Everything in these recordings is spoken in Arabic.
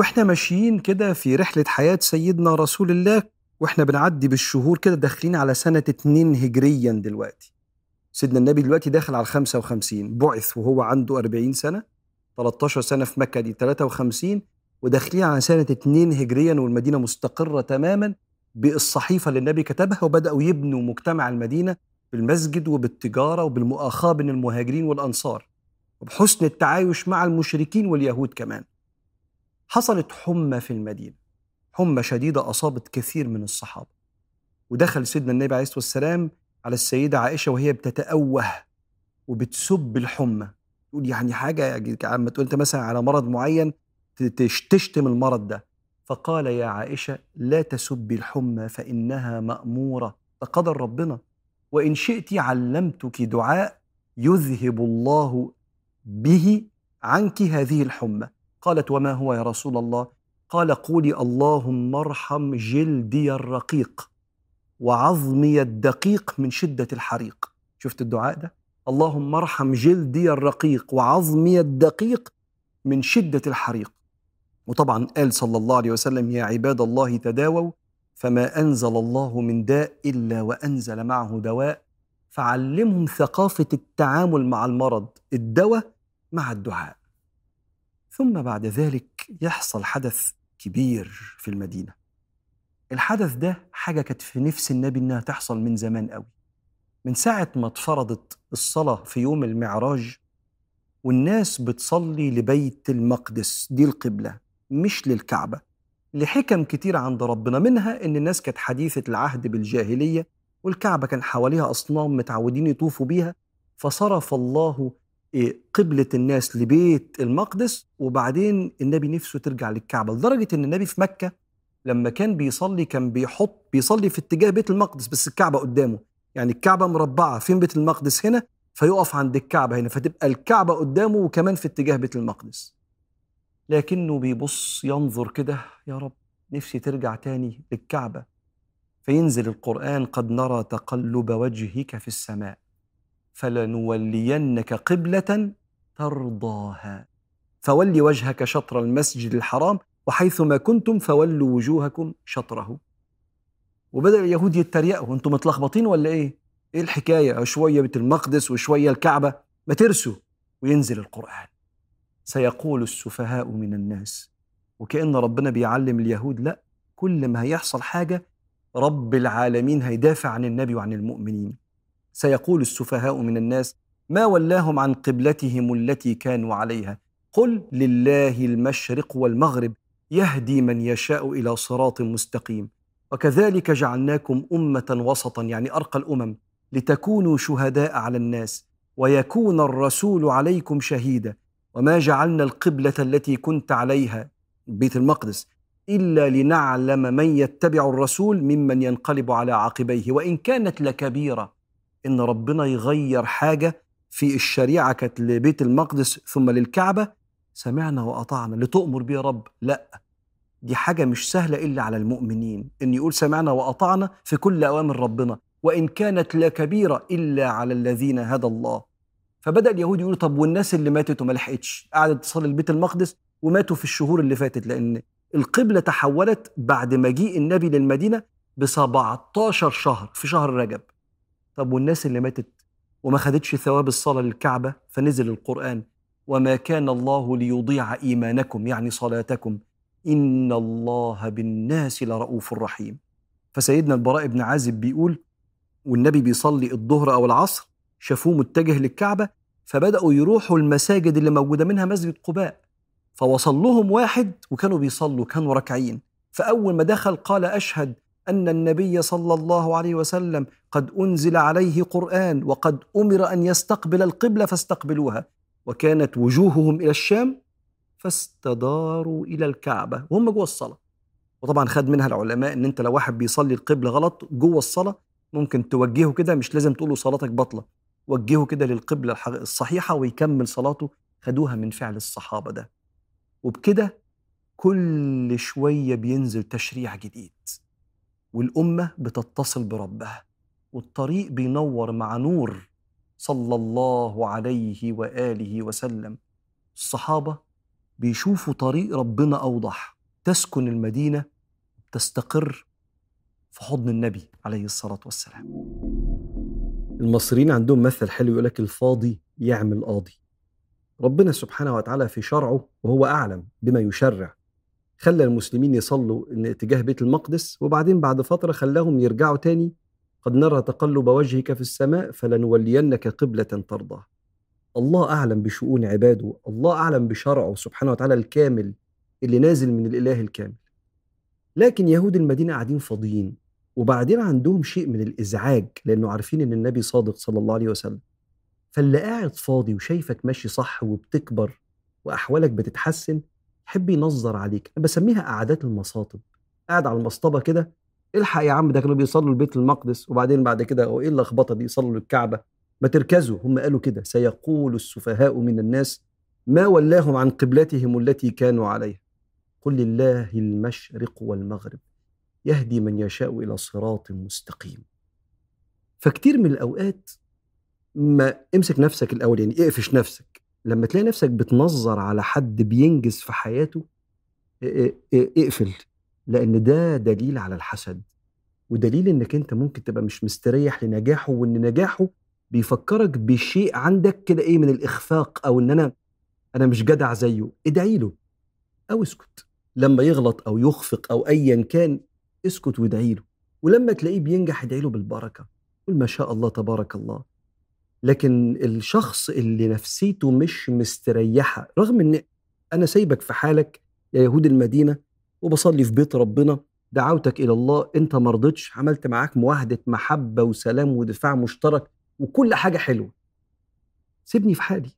وإحنا ماشيين كده في رحلة حياة سيدنا رسول الله وإحنا بنعدي بالشهور كده داخلين على سنة اتنين هجريا دلوقتي. سيدنا النبي دلوقتي داخل على الخمسة وخمسين بعث وهو عنده أربعين سنة 13 سنة في مكة دي 53 وداخلين على سنة اتنين هجريا والمدينة مستقرة تماما بالصحيفة اللي النبي كتبها وبدأوا يبنوا مجتمع المدينة بالمسجد وبالتجارة وبالمؤاخاة بين المهاجرين والأنصار وبحسن التعايش مع المشركين واليهود كمان. حصلت حمى في المدينة حمى شديدة أصابت كثير من الصحابة. ودخل سيدنا النبي عليه الصلاة والسلام على السيدة عائشة وهي بتتأوه وبتسب الحمى. تقول يعني حاجة عم تقول أنت مثلا على مرض معين تشتم المرض ده. فقال يا عائشة لا تسبي الحمى فإنها مأمورة ده قدر ربنا. وإن شئت علمتك دعاء يذهب الله به عنك هذه الحمى. قالت وما هو يا رسول الله؟ قال قولي اللهم ارحم جلدي الرقيق وعظمي الدقيق من شدة الحريق. شفت الدعاء ده؟ اللهم ارحم جلدي الرقيق وعظمي الدقيق من شدة الحريق. وطبعا قال صلى الله عليه وسلم يا عباد الله تداووا فما أنزل الله من داء إلا وأنزل معه دواء فعلمهم ثقافة التعامل مع المرض الدواء مع الدعاء. ثم بعد ذلك يحصل حدث كبير في المدينة. الحدث ده حاجة كانت في نفس النبي إنها تحصل من زمان قوي. من ساعة ما اتفرضت الصلاة في يوم المعراج والناس بتصلي لبيت المقدس دي القبلة مش للكعبة. لحكم كتير عند ربنا منها إن الناس كانت حديثة العهد بالجاهلية والكعبة كان حواليها أصنام متعودين يطوفوا بيها فصرف الله قبلة الناس لبيت المقدس وبعدين النبي نفسه ترجع للكعبة لدرجة إن النبي في مكة لما كان بيصلي كان بيحط بيصلي في اتجاه بيت المقدس بس الكعبة قدامه. يعني الكعبة مربعة فين بيت المقدس؟ هنا فيقف عند الكعبة هنا فتبقى الكعبة قدامه وكمان في اتجاه بيت المقدس. لكنه بيبص ينظر كده يا رب نفسي ترجع تاني للكعبة. فينزل القرآن قد نرى تقلب وجهك في السماء. فلنولينك قبلة ترضاها. فول وجهك شطر المسجد الحرام وحيثما كنتم فولوا وجوهكم شطره. وبدأ اليهود يتريقوا أنتم متلخبطين ولا إيه؟ إيه الحكاية؟ شوية بيت المقدس وشوية الكعبة. ما ترسوا. وينزل القرآن. سيقول السفهاء من الناس وكأن ربنا بيعلم اليهود. لا كل ما هيحصل حاجة رب العالمين هيدافع عن النبي وعن المؤمنين. سيقول السفهاء من الناس ما ولاهم عن قبلتهم التي كانوا عليها. قل لله المشرق والمغرب يهدي من يشاء إلى صراط مستقيم. وكذلك جعلناكم أمة وسطا يعني أرقى الأمم لتكونوا شهداء على الناس ويكون الرسول عليكم شهيدا. وما جعلنا القبلة التي كنت عليها بيت المقدس إلا لنعلم من يتبع الرسول ممن ينقلب على عقبيه وإن كانت لكبيرة. إن ربنا يغير حاجة في الشريعة كانت لبيت المقدس ثم للكعبة سمعنا وأطعنا. لتؤمر بي رب؟ لأ. دي حاجة مش سهلة إلا على المؤمنين. إن يقول سمعنا وأطعنا في كل أوامر ربنا. وإن كانت لكبيره إلا على الذين هدى الله. فبدأ اليهود يقولوا طب والناس اللي ماتت وما لحقتش؟ قعدت تصلي البيت المقدس وماتوا في الشهور اللي فاتت لأن القبلة تحولت بعد مجيء النبي للمدينة ب 17 شهر في شهر رجب. طب والناس اللي ماتت وما خدتش ثواب الصلاة للكعبة فنزل القرآن وما كان الله ليضيع إيمانكم يعني صلاتكم إن الله بالناس لرؤوف رحيم. فسيدنا البراء بن عازب بيقول والنبي بيصلي الظهر أو العصر شافوه متجه للكعبة فبدأوا يروحوا المساجد اللي موجودة منها مسجد قباء. فوصل لهم واحد وكانوا بيصلوا كانوا راكعين. فأول ما دخل قال أشهد أن النبي صلى الله عليه وسلم قد أنزل عليه قرآن وقد أمر أن يستقبل القبلة فاستقبلوها. وكانت وجوههم إلى الشام فاستداروا إلى الكعبة وهم جوه الصلاة. وطبعا خد منها العلماء إن أنت لو واحد بيصلي القبلة غلط جوه الصلاة ممكن توجهه كده مش لازم تقول له صلاتك بطله وجهه كده للقبلة الصحيحة ويكمل صلاته. خدوها من فعل الصحابة ده. وبكده كل شوية بينزل تشريع جديد. والأمة بتتصل بربها والطريق بينور مع نور صلى الله عليه وآله وسلم. الصحابة بيشوفوا طريق ربنا أوضح تسكن المدينة تستقر في حضن النبي عليه الصلاة والسلام. المصريين عندهم مثل حلو يقول لك الفاضي يعمل قاضي. ربنا سبحانه وتعالى في شرعه وهو أعلم بما يشرع. خلى المسلمين يصلوا اتجاه بيت المقدس وبعدين بعد فترة خلاهم يرجعوا تاني. قد نرى تقلب وجهك في السماء فلنولينك قبلة ترضاها الله أعلم بشؤون عباده الله أعلم بشرعه سبحانه وتعالى الكامل اللي نازل من الإله الكامل. لكن يهود المدينة قاعدين فاضيين وبعدين عندهم شيء من الإزعاج لأنه عارفين إن النبي صادق صلى الله عليه وسلم. فاللي قاعد فاضي وشايفك ماشي صح وبتكبر وأحوالك بتتحسن يحب ينظر عليك. أنا بسميها قعدات المصاطب. قاعد على المصطبة كده الحق يا عم ده كانوا بيصلوا البيت المقدس وبعدين بعد كده هو إيه اللخبطة دي؟ يصلوا للكعبة. ما تركزوا. هم قالوا كده. سيقول السفهاء من الناس ما ولاهم عن قبلتهم التي كانوا عليها. قل لله المشرق والمغرب يهدي من يشاء إلى صراط مستقيم. فكتير من الأوقات ما امسك نفسك الأول يعني اقفش نفسك. لما تلاقي نفسك بتنظر على حد بينجز في حياته اقفل لأن ده دليل على الحسد. ودليل إنك أنت ممكن تبقى مش مستريح لنجاحه وإن نجاحه بيفكرك بشيء عندك كده إيه من الإخفاق أو إن أنا أنا مش جدع زيه. ادعي له أو اسكت. لما يغلط أو يخفق أو ايا كان اسكت وادعي له. ولما تلاقيه بينجح ادعي له بالبركة. قول ما شاء الله تبارك الله. لكن الشخص اللي نفسيته مش مستريحة رغم إن أنا سايبك في حالك يا يهود المدينة وبصلي في بيت ربنا دعوتك إلى الله أنت ما عملت معاك معاهده محبة وسلام ودفاع مشترك وكل حاجة حلوة. سيبني في حالي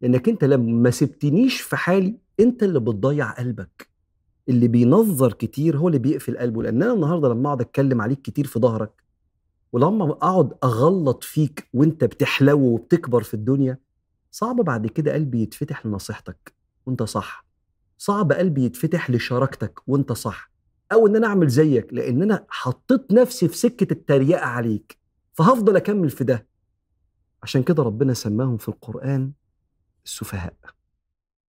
لأنك أنت لما ما سبتنيش في حالي أنت اللي بتضيع قلبك. اللي بينظر كتير هو اللي بيقفل قلبه لأن أنا النهارده لما أقعد أتكلم عليك كتير في ظهرك ولما أقعد أغلط فيك وأنت بتحلو وبتكبر في الدنيا صعب بعد كده قلبي يتفتح لنصيحتك وأنت صح. صعب قلبي يتفتح لشراكتك وأنت صح. أو إن أنا أعمل زيك لأن أنا حطيت نفسي في سكة التريقة عليك. فهفضل أكمل في ده. عشان كده ربنا سماهم في القرآن السفهاء.